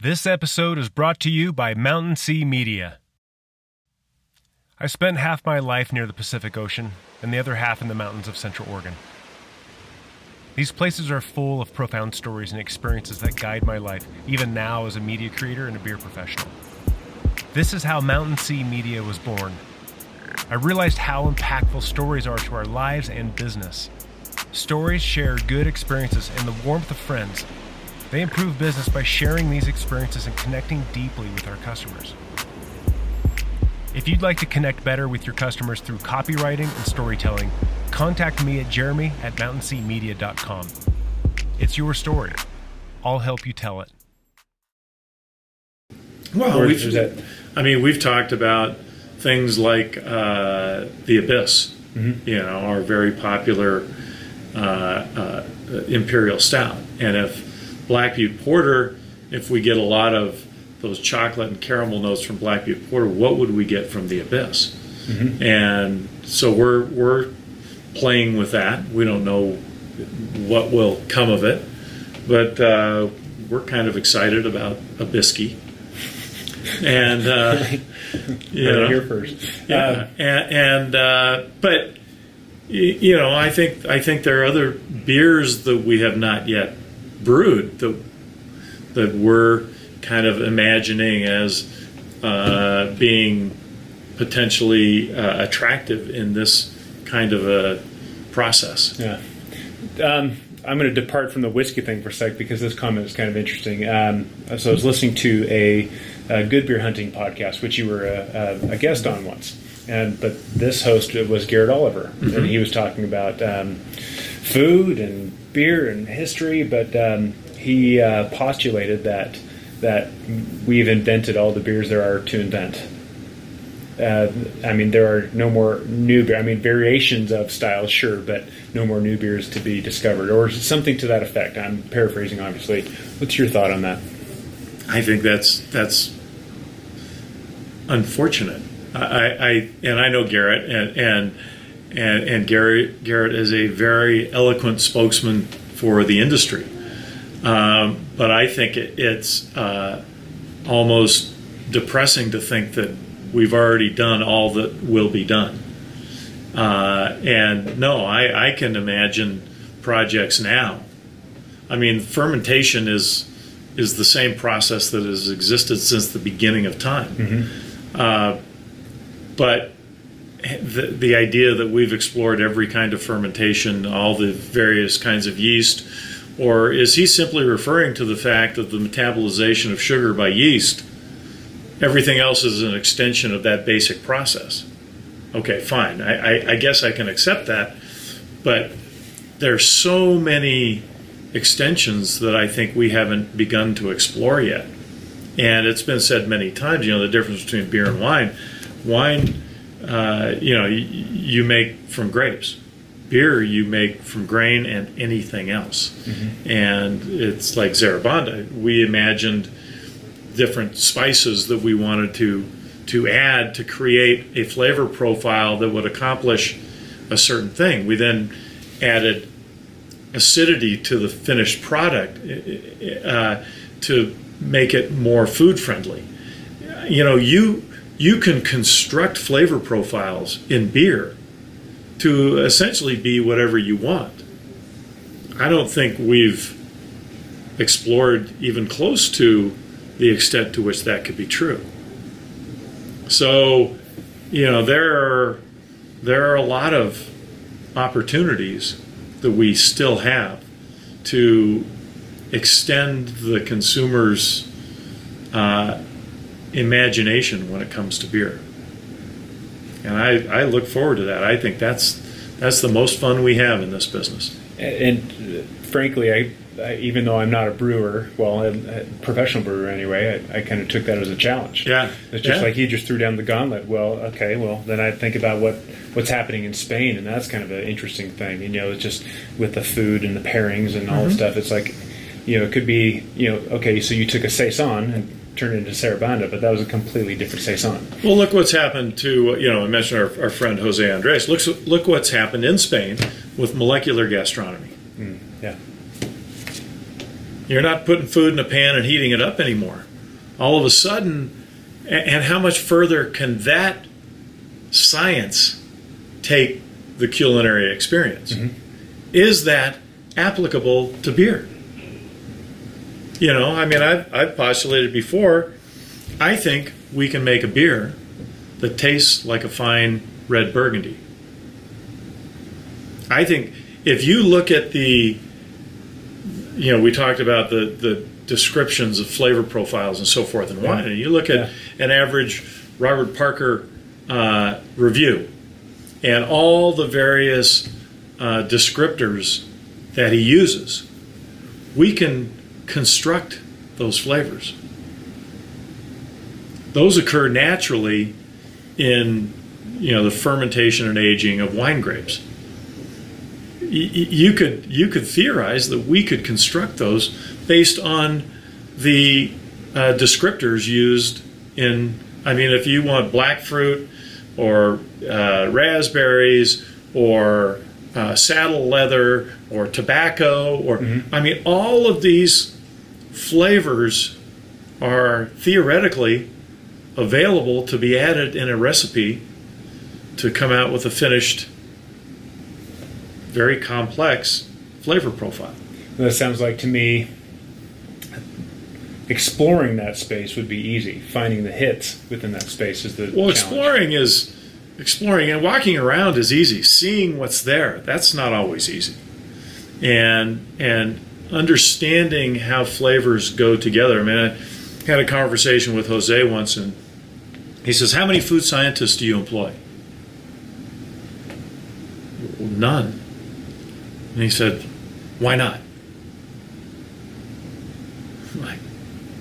This episode is brought to you by Mountain Sea Media. I spent half my life near the Pacific Ocean and the other half in the mountains of Central Oregon. These places are full of profound stories and experiences that guide my life, even now as a media creator and a beer professional. This is how Mountain Sea Media was born. I realized how impactful stories are to our lives and business. Stories share good experiences and the warmth of friends. They improve business by sharing these experiences and connecting deeply with our customers. If you'd like to connect better with your customers through copywriting and storytelling, contact me at jeremy at mountainseamedia.com. It's your story. I'll help you tell it. Well, Or we've, that- I mean, we've talked about things like uh, the Abyss, you know, our very popular uh, uh, imperial stout, and if Black Butte Porter, if we get a lot of those chocolate and caramel notes from Black Butte Porter, what would we get from the Abyss? And so we're we're playing with that. We don't know what will come of it, but uh, we're kind of excited about Abisky. And uh, you know, here first. yeah, and, and uh, but you know, I think I think there are other beers that we have not yet brewed that that we're kind of imagining as uh, being potentially uh, attractive in this kind of a process. Yeah. Um, I'm going to depart from the whiskey thing for a sec because this comment is kind of interesting. Um, so I was listening to a, a good beer hunting podcast, which you were a, a, a guest on once, and but this host was Garrett Oliver, and he was talking about um, food and beer and history, but um, he uh, postulated that that we've invented all the beers there are to invent. Uh, I mean, there are no more new. I mean, variations of styles, sure, but no more new beers to be discovered, or something to that effect. I'm paraphrasing, obviously. What's your thought on that? I think that's that's unfortunate. I, I and I know Garrett and and and, and Garrett Garrett is a very eloquent spokesman for the industry. Um, but I think it, it's uh, almost depressing to think that we've already done all that will be done. Uh, and no, I, I can imagine projects now. I mean, fermentation is is the same process that has existed since the beginning of time. Uh, but the, the idea that we've explored every kind of fermentation, all the various kinds of yeast, or is he simply referring to the fact of the metabolization of sugar by yeast? Everything else is an extension of that basic process. Okay, fine. I, I, I guess I can accept that, but there's so many extensions that I think we haven't begun to explore yet. And it's been said many times, you know, the difference between beer and wine. Wine, uh, you know, you, you make from grapes. Beer, you make from grain and anything else. And it's like Zarabanda. We imagined different spices that we wanted to to add to create a flavor profile that would accomplish a certain thing. We then added acidity to the finished product uh, to make it more food friendly. You know, you you can construct flavor profiles in beer to essentially be whatever you want. I don't think we've explored even close to the extent to which that could be true. So, you know, there are there are a lot of opportunities that we still have to extend the consumer's uh, imagination when it comes to beer. And I, I look forward to that. I think that's that's the most fun we have in this business. And, and uh, frankly, I, I even though I'm not a brewer, well, a, a professional brewer anyway, I, I kind of took that as a challenge. Yeah. It's just Yeah. like he just threw down the gauntlet. Well, okay, well then I think about what what's happening in Spain, and that's kind of an interesting thing. You know, it's just with the food and the pairings and all the stuff. It's like, you know, it could be, you know, okay, so you took a saison and turned into Zarabanda, but that was a completely different saison. Well, look what's happened to you know I mentioned our, our friend Jose Andres. Look look what's happened in Spain with molecular gastronomy. Yeah. You're not putting food in a pan and heating it up anymore. All of a sudden, and how much further can that science take the culinary experience? Mm-hmm. Is that applicable to beer? You know, I mean, I've, I've postulated before, I think we can make a beer that tastes like a fine red burgundy. I think if you look at the, you know, we talked about the, the descriptions of flavor profiles and so forth in wine, and you look at yeah. an average Robert Parker uh, review and all the various uh, descriptors that he uses, we can construct those flavors. Those occur naturally in you know the fermentation and aging of wine grapes. You could you could theorize that we could construct those based on the uh, descriptors used in. I mean, if you want black fruit or uh, raspberries or uh, saddle leather or tobacco or mm-hmm. I mean, all of these flavors are theoretically available to be added in a recipe to come out with a finished, very complex flavor profile. That sounds like to me exploring that space would be easy. Finding the hits within that space is the well. Challenge. Exploring is exploring and walking around is easy. Seeing what's there that's not always easy, and and understanding how flavors go together. I mean, I had a conversation with Jose once, and he says, "How many food scientists do you employ?" None. And he said, "Why not?" I'm like,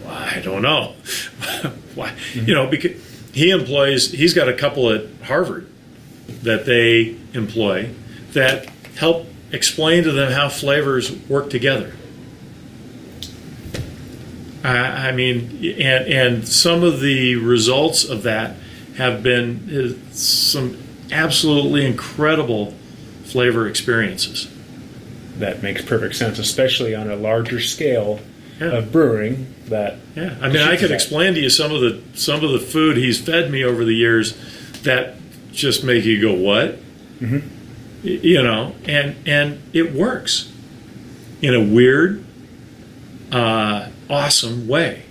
I don't know. Why? Mm-hmm. You know, because he employs. He's got a couple at Harvard that they employ that help explain to them how flavors work together. I mean, and and some of the results of that have been some absolutely incredible flavor experiences. That makes perfect sense, especially on a larger scale yeah. of brewing. That yeah, I mean, I could that. explain to you some of the some of the food he's fed me over the years that just make you go, "What?" Mm-hmm. You know, and and it works in a weird, uh, awesome way.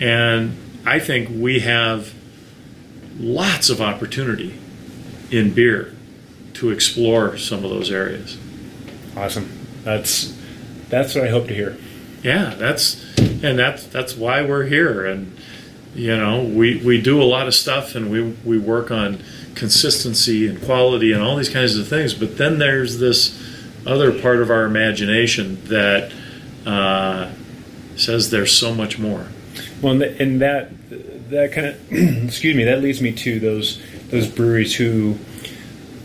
And I think we have lots of opportunity in beer to explore some of those areas. Awesome. That's that's what I hope to hear. Yeah, that's and that's that's why we're here and you know, we, we do a lot of stuff and we we work on consistency and quality and all these kinds of things, but then there's this other part of our imagination that uh, says there's so much more. Well, and that that kind of excuse me that leads me to those those breweries who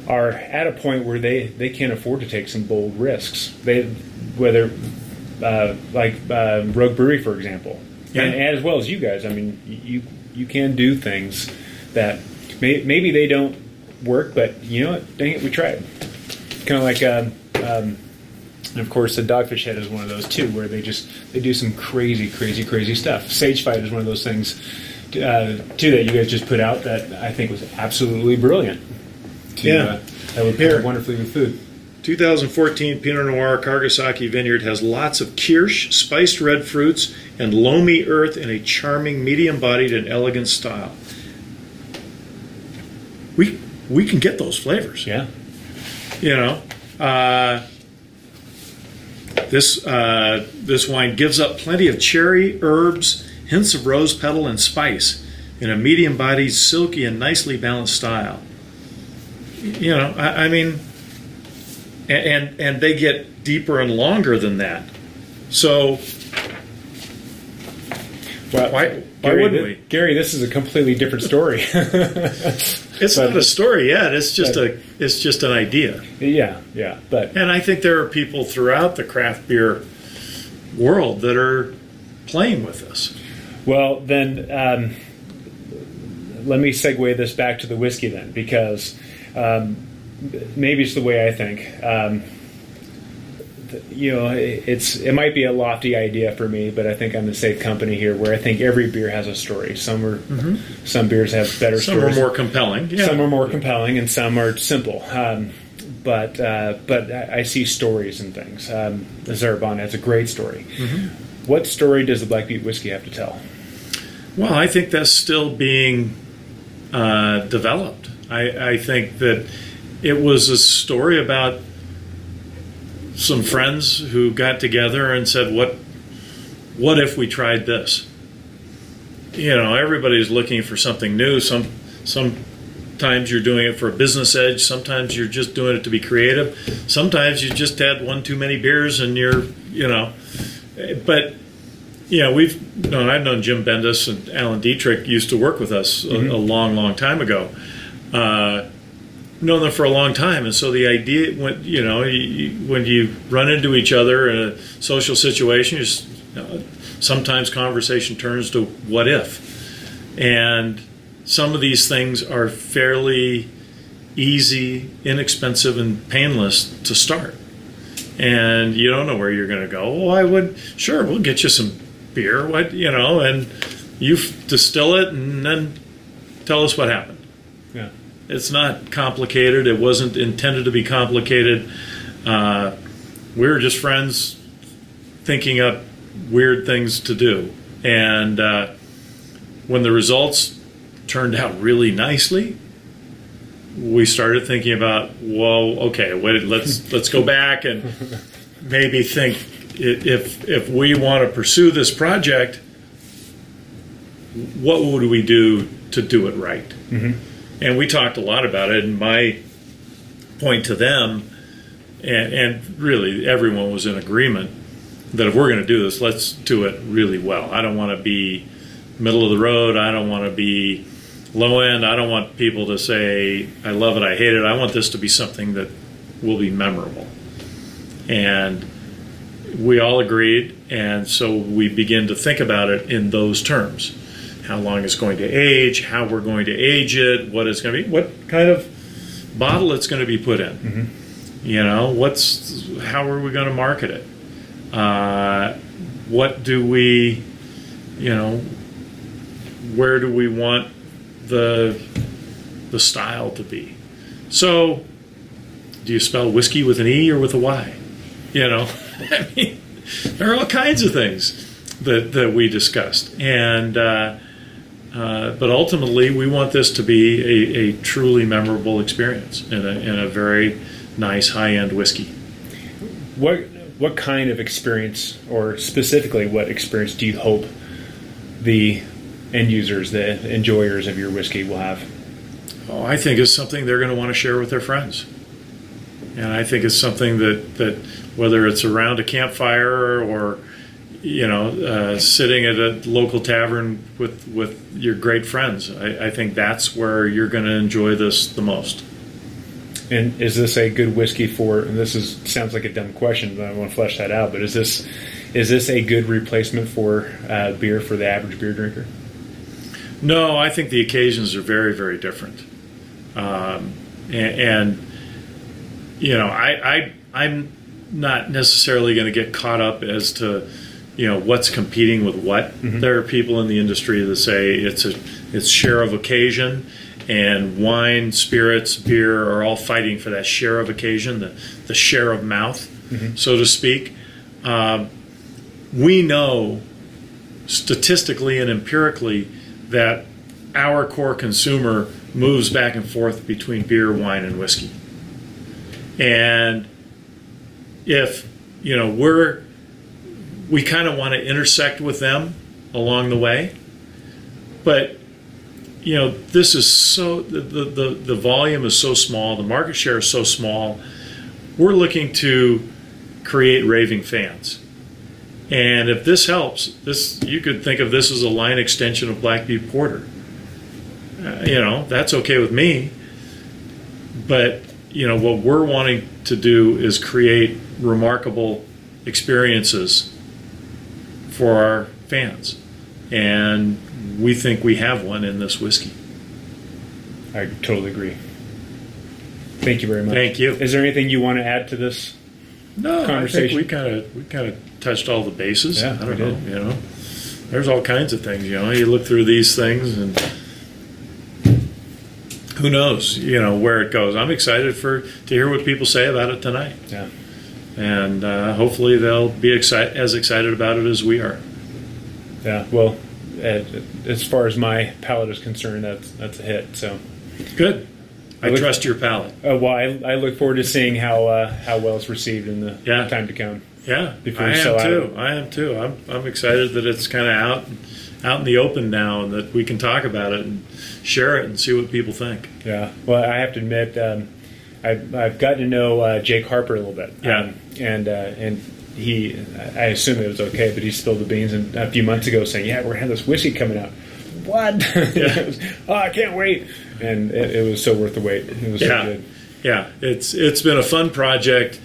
are at a point where they they can't afford to take some bold risks. They whether uh, like uh, Rogue Brewery, for example, yeah. and, as well as you guys. I mean, you you can do things that maybe they don't work, but you know what? Dang it, we tried. Kind of like. Um, um, and of course, the Dogfish Head is one of those too, where they just they do some crazy, crazy, crazy stuff. Sage Fight is one of those things uh, too that you guys just put out that I think was absolutely brilliant. To, yeah, uh, that would pair wonderfully with food. 2014 Pinot Noir Kargasaki Vineyard has lots of kirsch, spiced red fruits, and loamy earth in a charming, medium-bodied, and elegant style. We we can get those flavors. Yeah. You know, uh, this uh, this wine gives up plenty of cherry, herbs, hints of rose petal, and spice in a medium-bodied, silky, and nicely balanced style. You know, I, I mean, and, and and they get deeper and longer than that. So well, why, why Gary, wouldn't we? Gary, this is a completely different story. it's but, not a story yet. It's just but, a it's just an idea. Yeah, yeah. But and I think there are people throughout the craft beer world that are playing with this. Well, then um, let me segue this back to the whiskey then, because um, maybe it's the way I think. Um, you know, it's it might be a lofty idea for me, but I think I'm the safe company here. Where I think every beer has a story. Some are some beers have better stories. Some stories. are more compelling. Yeah. Some are more compelling, and some are simple. Um, but uh, but I I see stories and things. Um, the Zarabon has a great story. What story does the Black Butte whiskey have to tell? Well, I think that's still being uh, developed. I, I think that it was a story about some friends who got together and said, "What, what if we tried this?" You know, everybody's looking for something new. Some, sometimes you're doing it for a business edge. Sometimes you're just doing it to be creative. Sometimes you just had one too many beers and you're, you know, but you know, we've known, I've known Jim Bendis and Alan Dietrich used to work with us a, a long, long time ago. Uh, known them for a long time, and so the idea, when you know, you, when you run into each other in a social situation, just, you know, sometimes conversation turns to what if, and some of these things are fairly easy, inexpensive, and painless to start and you don't know where you're going to go. Well, I would sure we'll get you some beer, what you know, and you distill it and then tell us what happened. Yeah. It's not complicated. It wasn't intended to be complicated. Uh, we were just friends thinking up weird things to do, and uh, when the results turned out really nicely, we started thinking about, well, okay, wait, let's let's go back and maybe think if if we want to pursue this project, what would we do to do it right? And we talked a lot about it. And my point to them, and, and really everyone was in agreement that if we're going to do this, let's do it really well. I don't want to be middle of the road. I don't want to be low end. I don't want people to say, I love it, I hate it. I want this to be something that will be memorable. And we all agreed, and so we begin to think about it in those terms. How long it's going to age, how we're going to age it, what it's going to be, what kind of bottle it's going to be put in. You know, what's how are we going to market it? Uh, what do we, you know, where do we want the the style to be? So, do you spell whiskey with an e or with a y? You know, I mean, there are all kinds of things that that we discussed, and uh, uh, but ultimately, we want this to be a, a truly memorable experience in a, in a very nice high end whiskey. What what kind of experience, or specifically, what experience do you hope the end users, the enjoyers of your whiskey, will have? Oh, I think it's something they're going to want to share with their friends. And I think it's something that, that whether it's around a campfire or, you know, uh, sitting at a local tavern with, with your great friends, I, I think that's where you're going to enjoy this the most. And is this a good whiskey for? And this is sounds like a dumb question, but I want to flesh that out. But is this is this a good replacement for uh, beer for the average beer drinker? No, I think the occasions are very, very different. Um, and, and, you know, I, I, I'm not necessarily going to get caught up as to, you know, what's competing with what. There are people in the industry that say it's a it's share of occasion, and wine, spirits, beer are all fighting for that share of occasion, the the share of mouth, so to speak. Um, we know statistically and empirically that our core consumer moves back and forth between beer, wine, and whiskey. And if you know we're we kind of want to intersect with them along the way, but you know this is so the, the the volume is so small, the market share is so small. We're looking to create raving fans. And if this helps, this you could think of this as a line extension of Black Butte Porter. Uh, you know, that's okay with me. But you know what we're wanting to do is create remarkable experiences for our fans, and we think we have one in this whiskey. I totally agree. Thank you very much. Thank you. Is there anything you want to add to this No, I think conversation. we kind of we kind of touched all the bases. Yeah, I don't know. did. You know, there's all kinds of things. You know, you look through these things and who knows? You know where it goes. I'm excited for to hear what people say about it tonight, yeah. And uh, hopefully they'll be excited as excited about it as we are. Yeah, well, as far as my palate is concerned, that's that's a hit. So, Good. I I look- trust your palate. uh, well, I, I look forward to seeing how uh, how well it's received in the Yeah. time to come. Yeah, Before I am out. too. I am too. I'm I'm excited that it's kind of out out in the open now, and that we can talk about it and share it and see what people think. Yeah. Well, I have to admit, um, I've, I've gotten to know uh, Jake Harper a little bit. Yeah. Um, and uh, and he, I assume it was okay, but he spilled the beans and a few months ago saying, "Yeah, we're gonna have this whiskey coming out." What? It was, oh, I can't wait. And it, it was so worth the wait. It was so Yeah, good. yeah. It's it's been a fun project.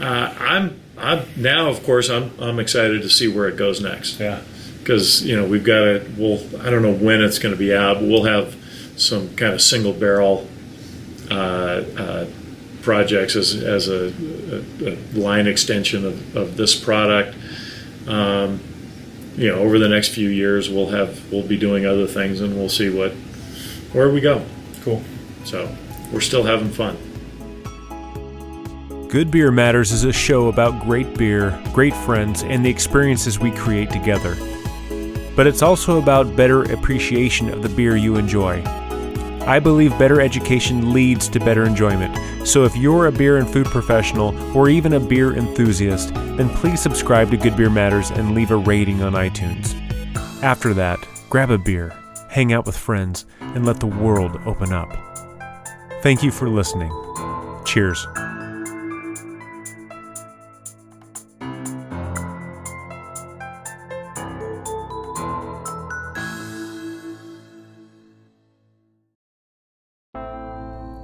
Uh, I'm I'm now, of course, I'm I'm excited to see where it goes next. Yeah. because you know we've got to. We'll I don't know when it's going to be out, but we'll have some kind of single barrel uh, uh, projects as as a, a, a line extension of, of this product. Um, you know, over the next few years, we'll have we'll be doing other things, and we'll see what where we go. Cool. So we're still having fun. Good Beer Matters is a show about great beer, great friends, and the experiences we create together. But it's also about better appreciation of the beer you enjoy. I believe better education leads to better enjoyment. So if you're a beer and food professional or even a beer enthusiast, then please subscribe to Good Beer Matters and leave a rating on iTunes. After that, grab a beer, hang out with friends, and let the world open up. Thank you for listening. Cheers.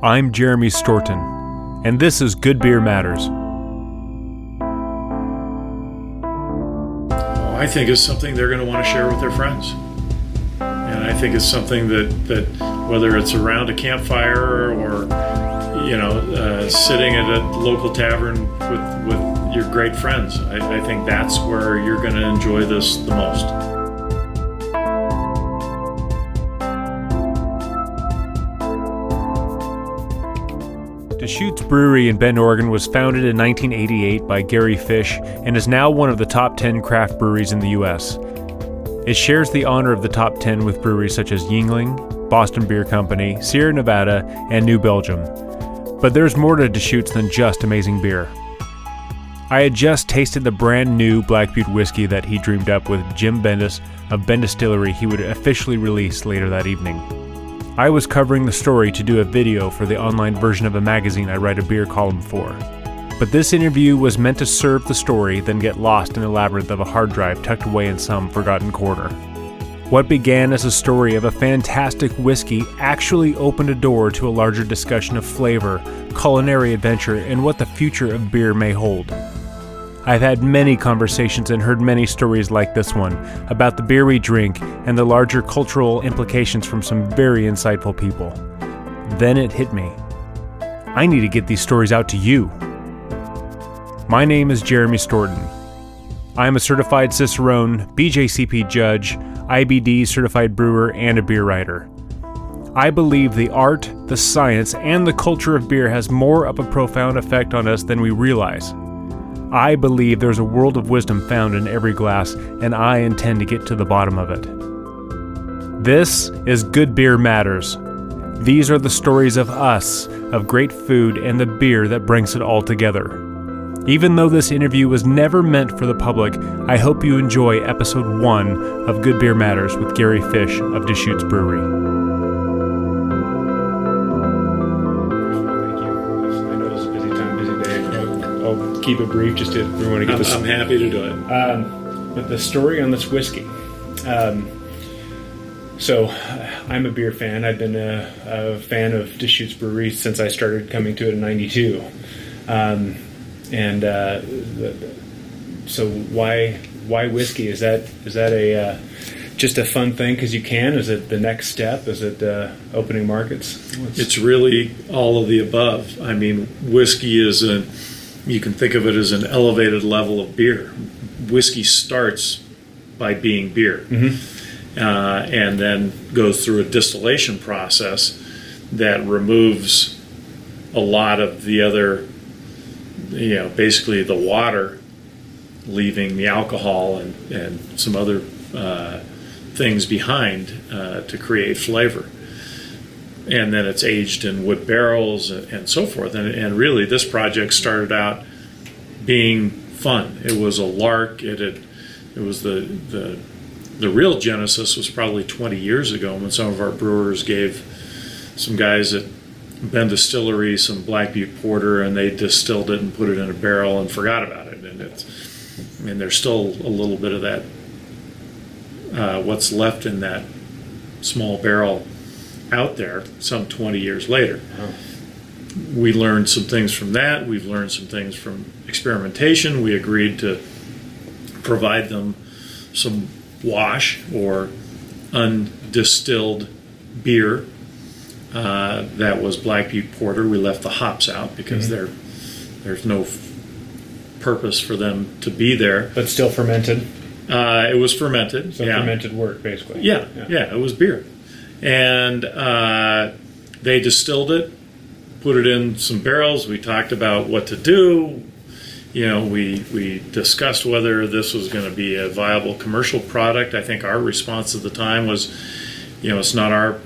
I'm Jeremy Storton, and this is Good Beer Matters. I think it's something they're going to want to share with their friends. And I think it's something that, that whether it's around a campfire or, you know, uh, sitting at a local tavern with, with your great friends, I, I think that's where you're going to enjoy this the most. Deschutes Brewery in Bend, Oregon was founded in 1988 by Gary Fish and is now one of the top 10 craft breweries in the U.S. It shares the honor of the top 10 with breweries such as Yuengling, Boston Beer Company, Sierra Nevada, and New Belgium. But there's more to Deschutes than just amazing beer. I had just tasted the brand new Black Butte whiskey that he dreamed up with Jim Bendis of Bend Distillery he would officially release later that evening. I was covering the story to do a video for the online version of a magazine I write a beer column for. But this interview was meant to serve the story, then get lost in the labyrinth of a hard drive tucked away in some forgotten corner. What began as a story of a fantastic whiskey actually opened a door to a larger discussion of flavor, culinary adventure, and what the future of beer may hold. I've had many conversations and heard many stories like this one about the beer we drink and the larger cultural implications from some very insightful people. Then it hit me. I need to get these stories out to you. My name is Jeremy Storton. I am a certified Cicerone, BJCP judge, IBD certified brewer, and a beer writer. I believe the art, the science, and the culture of beer has more of a profound effect on us than we realize. I believe there's a world of wisdom found in every glass, and I intend to get to the bottom of it. This is Good Beer Matters. These are the stories of us, of great food, and the beer that brings it all together. Even though this interview was never meant for the public, I hope you enjoy episode 1 of Good Beer Matters with Gary Fish of Deschutes Brewery. Keep it brief just to we want to get I'm, this. I'm happy to do it. Um, but the story on this whiskey. Um, so, I'm a beer fan. I've been a, a fan of Deschutes Brewery since I started coming to it in '92. Um, and uh, the, so, why why whiskey? Is that is that a uh, just a fun thing because you can? Is it the next step? Is it uh, opening markets? What's- It's really all of the above. I mean, whiskey is a you can think of it as an elevated level of beer. Whiskey starts by being beer, uh, and then goes through a distillation process that removes a lot of the other, you know, basically the water, leaving the alcohol and, and some other uh, things behind uh, to create flavor. And then it's aged in wood barrels and, so forth. And, and really, this project started out being fun. It was a lark. It had, it was the the the real genesis was probably 20 years ago when some of our brewers gave some guys at Bend Distillery some Black Butte Porter and they distilled it and put it in a barrel and forgot about it. And it's, I mean, there's still a little bit of that, uh, what's left in that small barrel out there some 20 years later. We learned some things from that. We've learned some things from experimentation. We agreed to provide them some wash or undistilled beer uh, that was Black Butte Porter. We left the hops out because there there's no purpose for them to be there. But still fermented. Uh, it was fermented. So yeah. fermented work, basically. Yeah, yeah, it was beer, and uh, they distilled it, put it in some barrels. We talked about what to do. You know, we we discussed whether this was going to be a viable commercial product. I think our response at the time was, you know, it's not our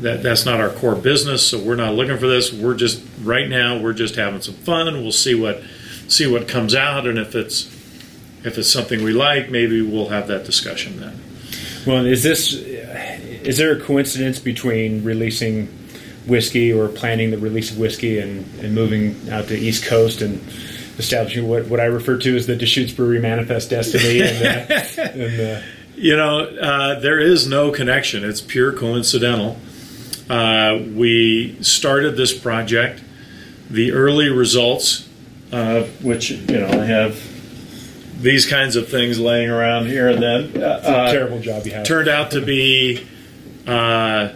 that that's not our core business, so we're not looking for this. We're just right now we're just having some fun. We'll see what see what comes out, and if it's if it's something we like, maybe we'll have that discussion then. Well, is this is there a coincidence between releasing whiskey or planning the release of whiskey and, and moving out to the East Coast and establishing what, what I refer to as the Deschutes Brewery Manifest Destiny and, uh, and uh, You know, uh, there is no connection. It's pure coincidental. Uh, we started this project. The early results, uh, which you know, I have these kinds of things laying around here and then, uh, terrible job you have. turned out to be uh,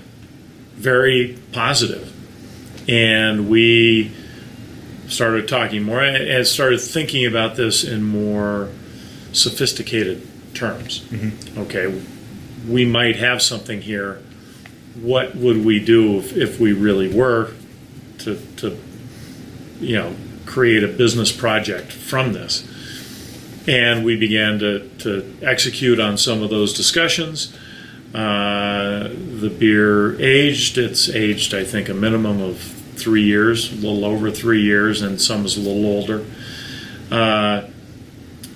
very positive. And we started talking more and started thinking about this in more sophisticated terms. Okay, we might have something here. What would we do if, if we really were to, to, you know, create a business project from this? And we began to, to execute on some of those discussions. Uh, the beer aged. It's aged, I think, a minimum of three years, a little over three years, and some is a little older. Uh,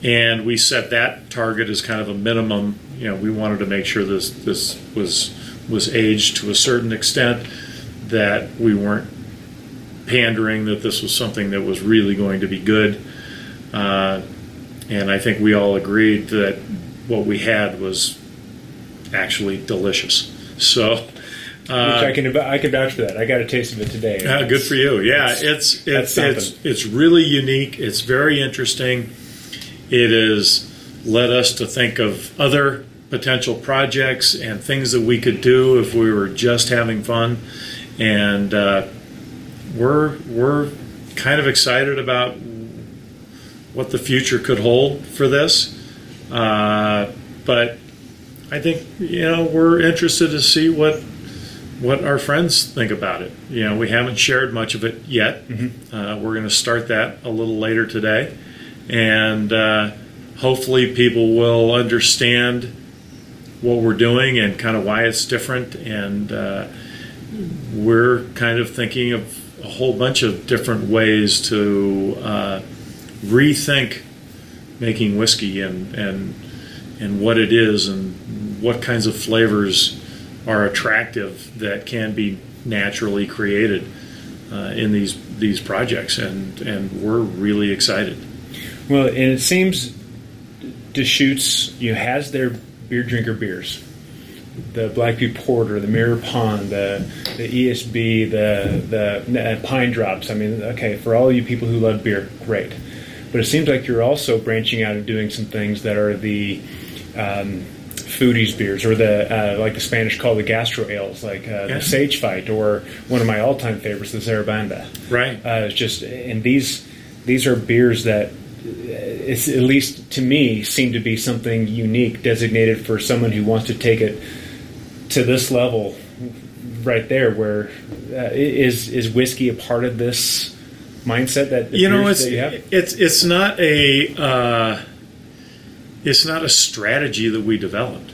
and we set that target as kind of a minimum. You know, we wanted to make sure this this was was aged to a certain extent that we weren't pandering that this was something that was really going to be good. Uh, and I think we all agreed that what we had was actually delicious. So, Which I can I can vouch for that. I got a taste of it today. yeah, good for you. Yeah, it's it's it's it's really unique. It's very interesting. It has led us to think of other potential projects and things that we could do if we were just having fun, and uh, we're we're kind of excited about what the future could hold for this. Uh, but I think you know we're interested to see what what our friends think about it. You know, we haven't shared much of it yet. Uh, we're going to start that a little later today, and uh, hopefully, people will understand what we're doing and kind of why it's different. And uh, we're kind of thinking of a whole bunch of different ways to uh, rethink making whiskey and and and what it is and what kinds of flavors are attractive that can be naturally created uh, in these these projects and and we're really excited Well, and it seems Deschutes you know, has their beer drinker beers. The Black Butte Porter, the Mirror Pond, the the ESB, the the uh, Pine Drops. I mean, okay, for all you people who love beer, great. But it seems like you're also branching out and doing some things that are the um, foodies beers, or the uh, like the Spanish call the gastro ales, like uh, Yeah. the Sage Fight, or one of my all-time favorites, the Zarabanda. right Uh, it's just and these these are beers that it's at least to me seem to be something unique designated for someone who wants to take it to this level right there where uh, is is whiskey a part of this mindset that you know it's that you have? it's it's not a uh, it's not a strategy that we developed.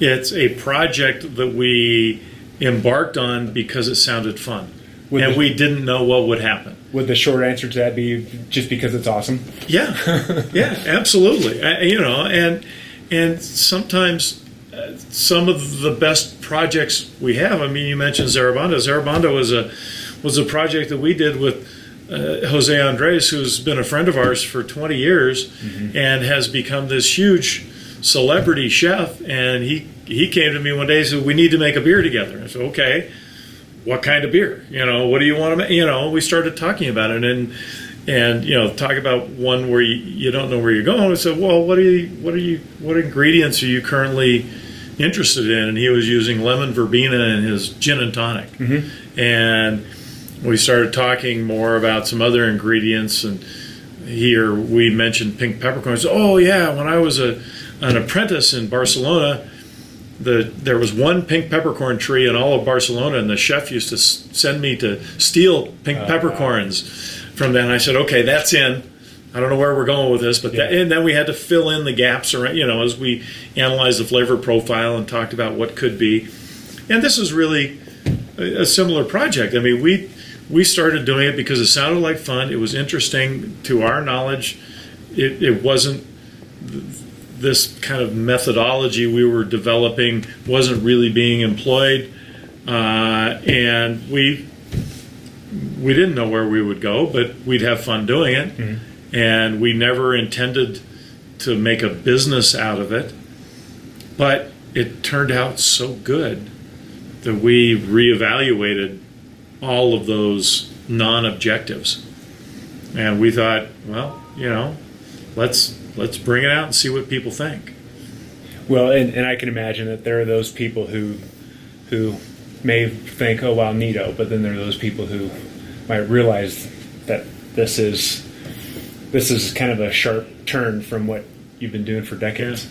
It's a project that we embarked on because it sounded fun, Would and the- we didn't know what would happen. Would the short answer to that be just because it's awesome? Yeah, yeah, absolutely. I, you know, and and sometimes uh, some of the best projects we have. I mean, you mentioned Zarabanda. Zarabanda was a was a project that we did with uh, Jose Andres, who's been a friend of ours for 20 years, and has become this huge celebrity chef. And he he came to me one day and said, "We need to make a beer together." I said, "Okay." what kind of beer? You know, what do you want to make? You know, we started talking about it and and you know, talk about one where you, you don't know where you're going. We said, well, what are you, what are you, what ingredients are you currently interested in? And he was using lemon verbena in his gin and tonic, and we started talking more about some other ingredients and here we mentioned pink peppercorns. Oh yeah, when I was a an apprentice in Barcelona, the there was one pink peppercorn tree in all of Barcelona, and the chef used to send me to steal pink oh, peppercorns from that. And I said, okay, that's in. I don't know where we're going with this, but that, and then we had to fill in the gaps around, you know, as we analyzed the flavor profile and talked about what could be. And this is really a, a similar project. I mean, we we started doing it because it sounded like fun. It was interesting to our knowledge. It, it wasn't this kind of methodology we were developing wasn't really being employed, uh, and we we didn't know where we would go, but we'd have fun doing it, and we never intended to make a business out of it. But it turned out so good that we reevaluated all of those non-objectives, and we thought, well, you know, let's let's bring it out and see what people think. Well, and, and I can imagine that there are those people who who may think, "Oh, wow, neato," but then there are those people who might realize that this is this is kind of a sharp turn from what you've been doing for decades.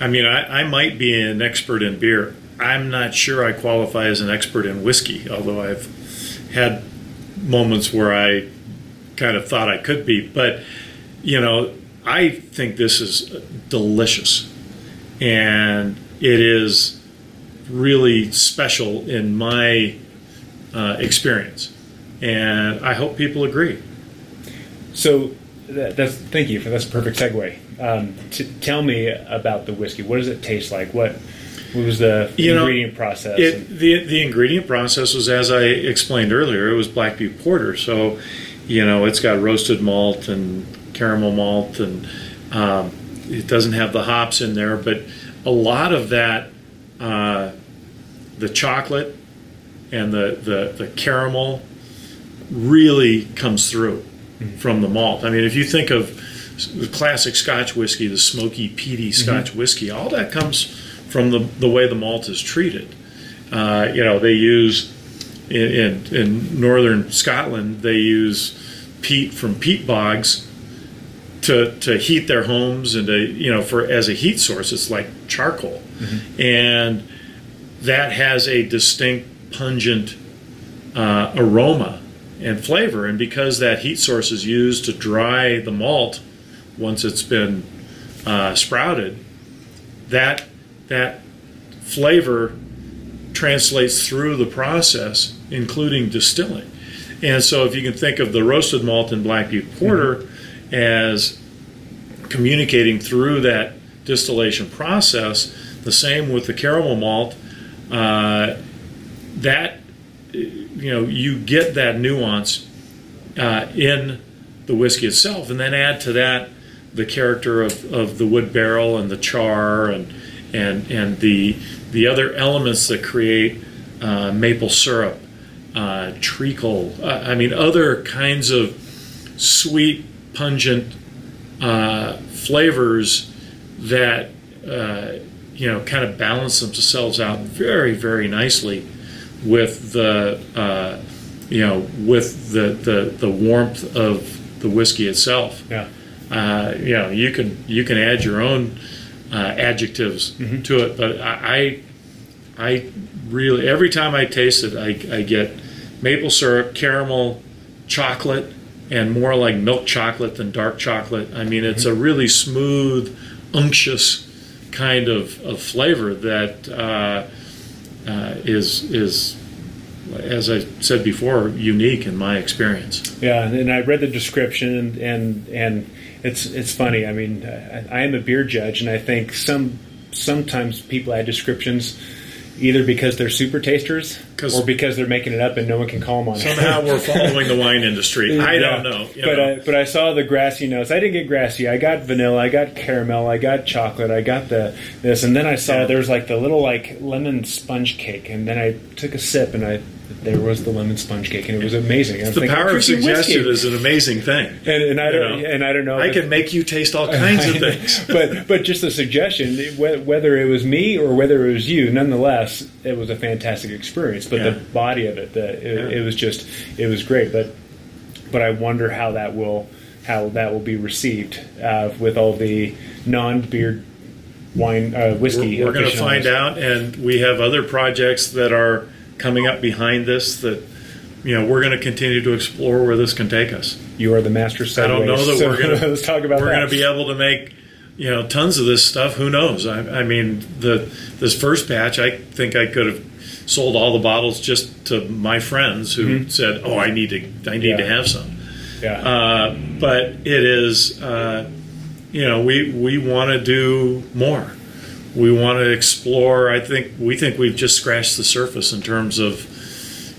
I mean, I, I might be an expert in beer. I'm not sure I qualify as an expert in whiskey, although I've had moments where I kind of thought I could be. But, you know, I think this is delicious. And it is really special in my uh, experience. And I hope people agree. So that, that's thank you for that's a perfect segue. Um, t- tell me about the whiskey. What does it taste like? What what was the You know, ingredient process? It, the the ingredient process was as I explained earlier. It was black butte porter, so you know it's got roasted malt and caramel malt, and um, it doesn't have the hops in there. But a lot of that, uh, the chocolate and the, the the caramel, really comes through from the malt. I mean, if you think of the classic Scotch whiskey, the smoky, peaty Scotch whiskey, all that comes from the, the way the malt is treated. Uh, you know, they use in, in, in northern Scotland, they use peat from peat bogs to, to heat their homes and to, you know, for as a heat source, it's like charcoal. And that has a distinct, pungent uh, aroma and flavor. And because that heat source is used to dry the malt once it's been uh, sprouted, that that flavor translates through the process, including distilling. And so, if you can think of the roasted malt in Black Butte Porter as communicating through that distillation process, the same with the caramel malt. Uh, that you know you get that nuance uh, in the whiskey itself, and then add to that the character of, of the wood barrel and the char and and and the the other elements that create uh, maple syrup, uh, treacle. Uh, I mean, other kinds of sweet, pungent uh, flavors that uh, you know kind of balance themselves out very, very nicely with the uh, you know with the, the the warmth of the whiskey itself. Yeah. Uh, you know, you can you can add your own uh, adjectives Mm-hmm. to it, but I, I really every time I taste it, I, I get maple syrup, caramel, chocolate, and more like milk chocolate than dark chocolate. I mean, it's a really smooth, unctuous kind of, of flavor that uh, uh, is is as I said before, unique in my experience. Yeah, and, and I read the description, and and, and it's it's funny. I mean, I, I am a beer judge, and I think some sometimes people add descriptions either because they're super tasters or because they're making it up and no one can call them on it. Somehow we're following the wine industry. I don't know. But know. I, but I saw the grassy notes. I didn't get grassy. I got vanilla. I got caramel. I got chocolate. I got the this, and then I saw Yeah. there was like the little like lemon sponge cake, and then I took a sip, and I there was the lemon sponge cake, and it was amazing. The thinking, power of suggestion is an amazing thing. and, and I don't know. and I don't know. I can make you taste all kinds of things. but but just a suggestion, whether it was me or whether it was you, nonetheless, it was a fantastic experience. But the body of it, the, it, Yeah. it was just it was great. But but I wonder how that will how that will be received uh, with all the non beer wine uh, whiskey. We're, we're going to find out, and we have other projects that are coming up behind this that you know we're going to continue to explore where this can take us. You are the master. I don't know that So we're going to let's talk about we're going to be able to make you know tons of this stuff. Who knows? I, I mean, the this first batch, I think I could have sold all the bottles just to my friends who said, "Oh, I need to I need to Mm-hmm. Have some." yeah. Uh, but it is, uh, you know, we we want to do more. We want to explore. I think we think we've just scratched the surface in terms of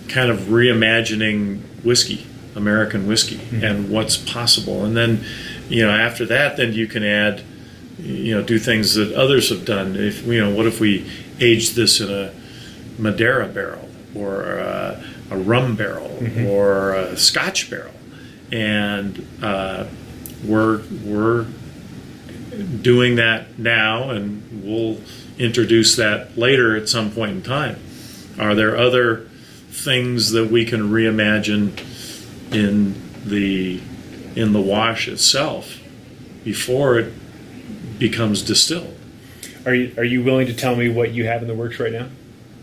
kind of reimagining whiskey, American whiskey, and what's possible. And then, you know, after that, then you can add, you know, do things that others have done. If you know, what if we age this in a Madeira barrel or a, a rum barrel or a Scotch barrel? and uh, we're we're doing that now, and we'll introduce that later at some point in time. Are there other things that we can reimagine in the in the wash itself before it becomes distilled? are you are you willing to tell me what you have in the works right now?